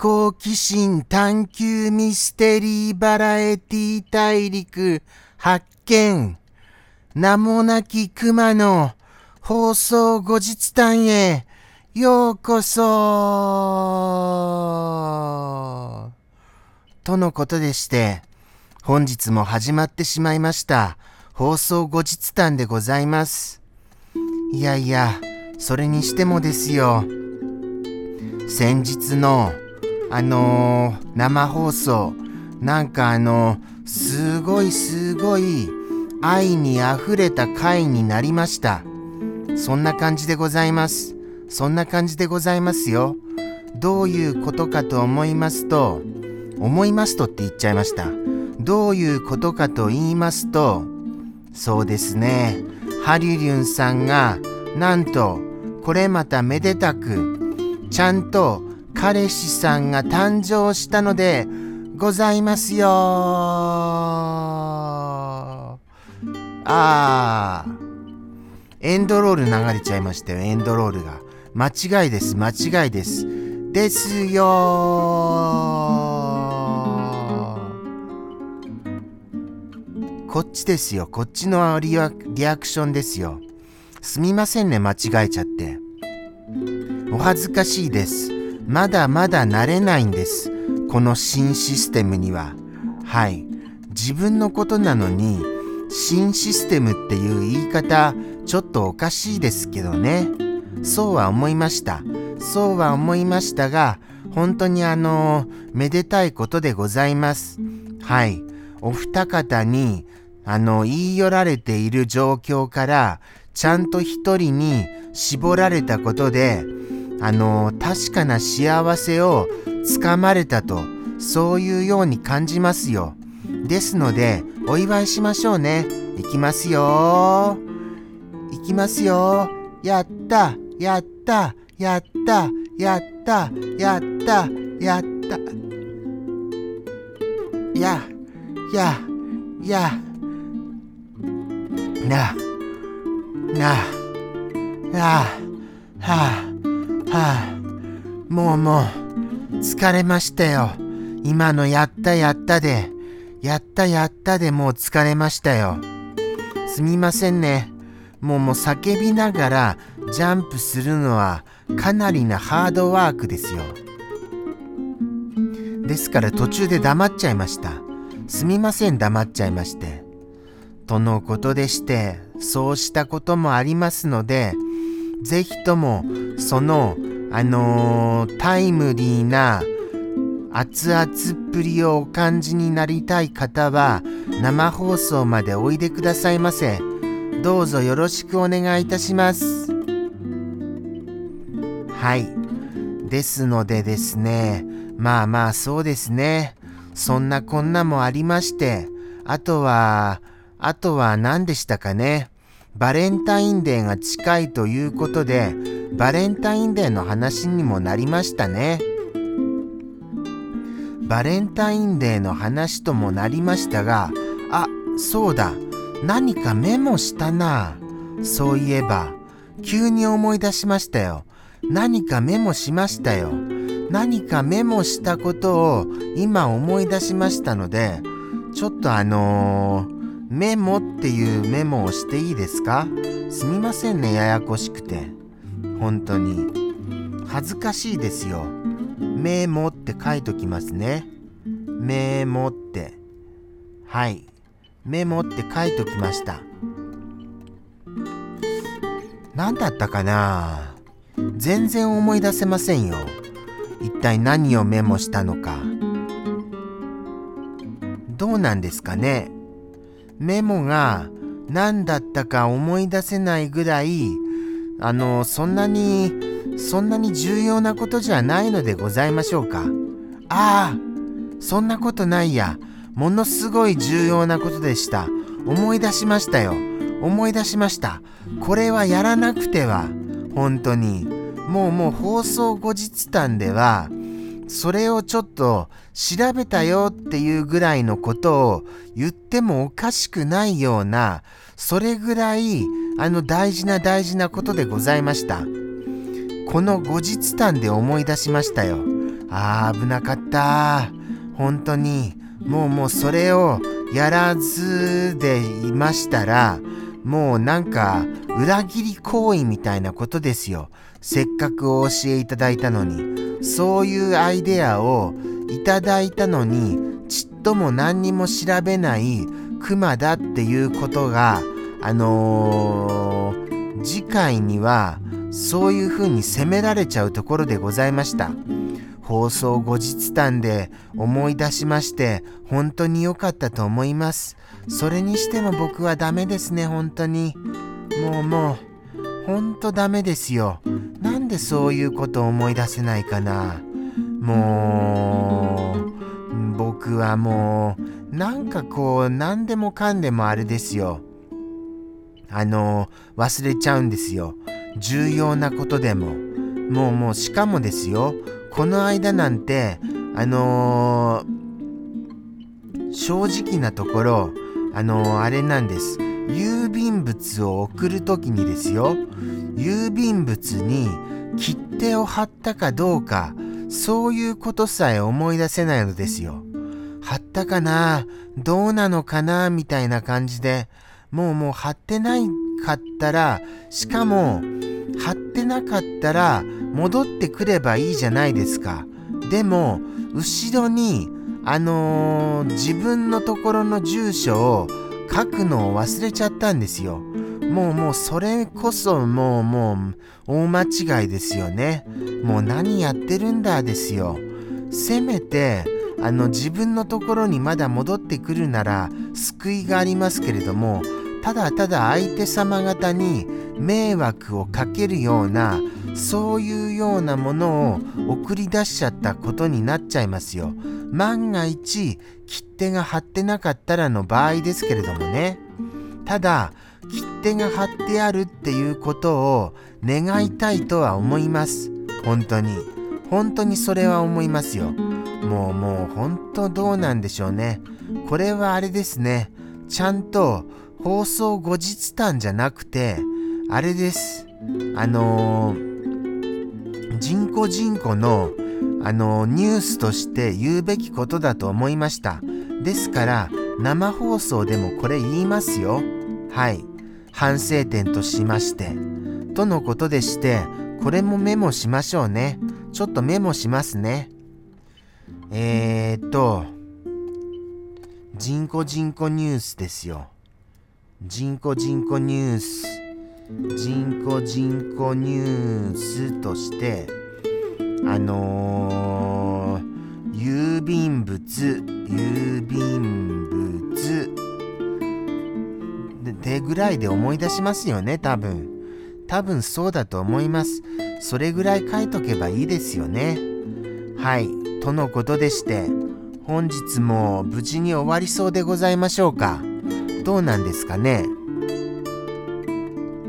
好奇心探求ミステリーバラエティ大陸発見。名もなき熊の放送後日談へようこそ。とのことでして本日も始まってしまいました。放送後日談でございます。いやいやそれにしてもですよ。先日のあのー、生放送。なんかあのすごいすごい愛にあふれた回になりました。そんな感じでございます。そんな感じでございますよ。どういうことかと思いますと思いますとって言っちゃいました。どういうことかと言いますとそうですね。ハリュリュンさんがなんとこれまためでたくちゃんと彼氏さんが誕生したのでございますよ。ああエンドロール流れちゃいましたよエンドロールが。間違いです間違いです。ですよ。こっちですよ。こっちのリアクションですよ。すみませんね間違えちゃって。お恥ずかしいです。まだまだ慣れないんです。この新システムには。はい。自分のことなのに、新システムっていう言い方、ちょっとおかしいですけどね。そうは思いました。そうは思いましたが、本当にあのめでたいことでございます。はい。お二方に、あの、言い寄られている状況から、ちゃんと一人に絞られたことで、あの確かな幸せをつかまれたとそういうように感じますよ。ですのでお祝いしましょうね。いきますよ。いきますよ。やったやったやったやったやったやった。ややや。ななあはあは。はあ、もうもう、疲れましたよ。今のやったやったで、やったやったでもう疲れましたよ。すみませんね。もうもう叫びながらジャンプするのはかなりなハードワークですよ。ですから途中で黙っちゃいました。すみません黙っちゃいまして。とのことでして、そうしたこともありますので、ぜひともそのあのー、タイムリーな熱々っぷりをお感じになりたい方は生放送までおいでくださいませ。どうぞよろしくお願いいたします。はい。ですのでですねまあまあそうですね。そんなこんなもありましてあとはあとは何でしたかね。バレンタインデーが近いということで、バレンタインデーの話にもなりましたね。バレンタインデーの話ともなりましたが、あ、そうだ、何かメモしたな。そういえば、急に思い出しましたよ。何かメモしましたよ。何かメモしたことを今思い出しましたので、ちょっとあのーメモっていうメモをしていいですか？すみませんね、ややこしくて。本当に。恥ずかしいですよ。メモって書いときますね。メモって。はい。メモって書いときました。何だったかな？全然思い出せませんよ。一体何をメモしたのか。どうなんですかね？メモが何だったか思い出せないぐらいあのそんなにそんなに重要なことじゃないのでございましょうか。ああそんなことないや。ものすごい重要なことでした。思い出しましたよ。思い出しました。これはやらなくては。本当に。もうもう放送後日談ではそれをちょっと調べたよっていうぐらいのことを言ってもおかしくないようなそれぐらいあの大事な大事なことでございました。この後日談で思い出しましたよ。あー危なかった。本当にもうもうそれをやらずでいましたらもうなんか裏切り行為みたいなことですよ。せっかくお教えいただいたのに。そういうアイデアをいただいたのにちっとも何にも調べないクマだっていうことがあのー、次回にはそういうふうに責められちゃうところでございました。放送後日談で思い出しまして本当に良かったと思います。それにしても僕はダメですね本当に。もうもう。本当ダメですよ。なんでそういうこと思い出せないかな。もう僕はもうなんかこう何でもかんでもあれですよ。あの忘れちゃうんですよ。重要なことでも。もうもうしかもですよ。この間なんてあのー、正直なところあのー、あれなんです。郵便物を送る時にですよ郵便物に切手を貼ったかどうかそういうことさえ思い出せないのですよ。貼ったかなどうなのかなみたいな感じでもうもう貼ってないかったらしかも貼ってなかったら戻ってくればいいじゃないですか。でも後ろにあのー、自分のところの住所を書くのを忘れちゃったんですよ。もうもうそれこそもうもう大間違いですよね。もう何やってるんだですよ。せめてあの自分のところにまだ戻ってくるなら救いがありますけれどもただただ相手様方に迷惑をかけるようなそういうようなものを送り出しちゃったことになっちゃいますよ。万が一切手が貼ってなかったらの場合ですけれどもね。ただ切手が貼ってあるっていうことを願いたいとは思います。本当に。本当にそれは思いますよ。もうもう本当どうなんでしょうね。これはあれですね。ちゃんと放送後日談じゃなくて、あれです。あのー、人工人口の、あの、ニュースとして言うべきことだと思いました。ですから、生放送でもこれ言いますよ。はい。反省点としまして。とのことでして、これもメモしましょうね。ちょっとメモしますね。えー、っと、人工人口ニュースですよ。人口人口ニュース人口人口ニュースとしてあのー、郵便物郵便物でぐらいで思い出しますよね多分。多分そうだと思います。それぐらい書いとけばいいですよね。はい。とのことでして本日も無事に終わりそうでございましょうか。どうなんですかね。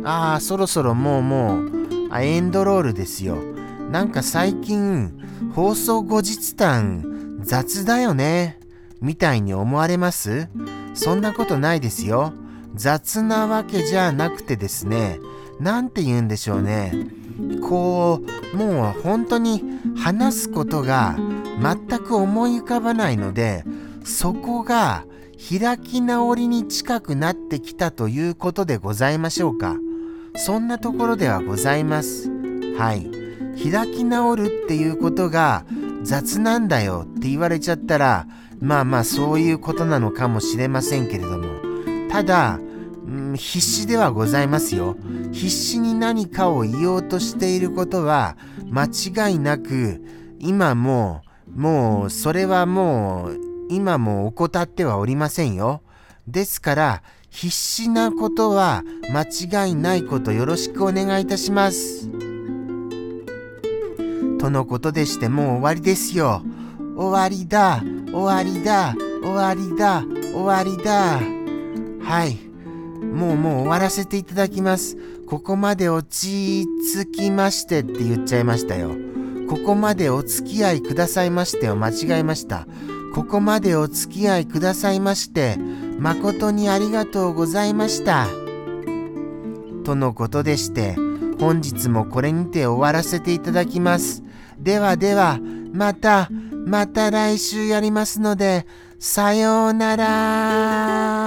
ああ、そろそろもうもう、あ、エンドロールですよ。なんか最近、放送後日談、雑だよね。みたいに思われます？そんなことないですよ。雑なわけじゃなくてですね、なんて言うんでしょうね。こう、もう本当に話すことが全く思い浮かばないので、そこが開き直りに近くなってきたということでございましょうか。そんなところではございます。はい。開き直るっていうことが雑なんだよって言われちゃったら、まあまあそういうことなのかもしれませんけれども、ただ、ん、必死ではございますよ。必死に何かを言おうとしていることは間違いなく、今も、もうそれはもう今も怠ってはおりませんよ。ですから、必死なことは間違いないことよろしくお願いいたします。とのことでしてもう終わりですよ。終わりだ、終わりだ、終わりだ、終わりだ。はい。もうもう終わらせていただきます。ここまで落ち着きましてって言っちゃいましたよ。ここまでお付き合いくださいましてを間違えました。ここまでお付き合いくださいまして、誠にありがとうございました。とのことでして、本日もこれにて終わらせていただきます。ではでは、また、また来週やりますので、さようなら。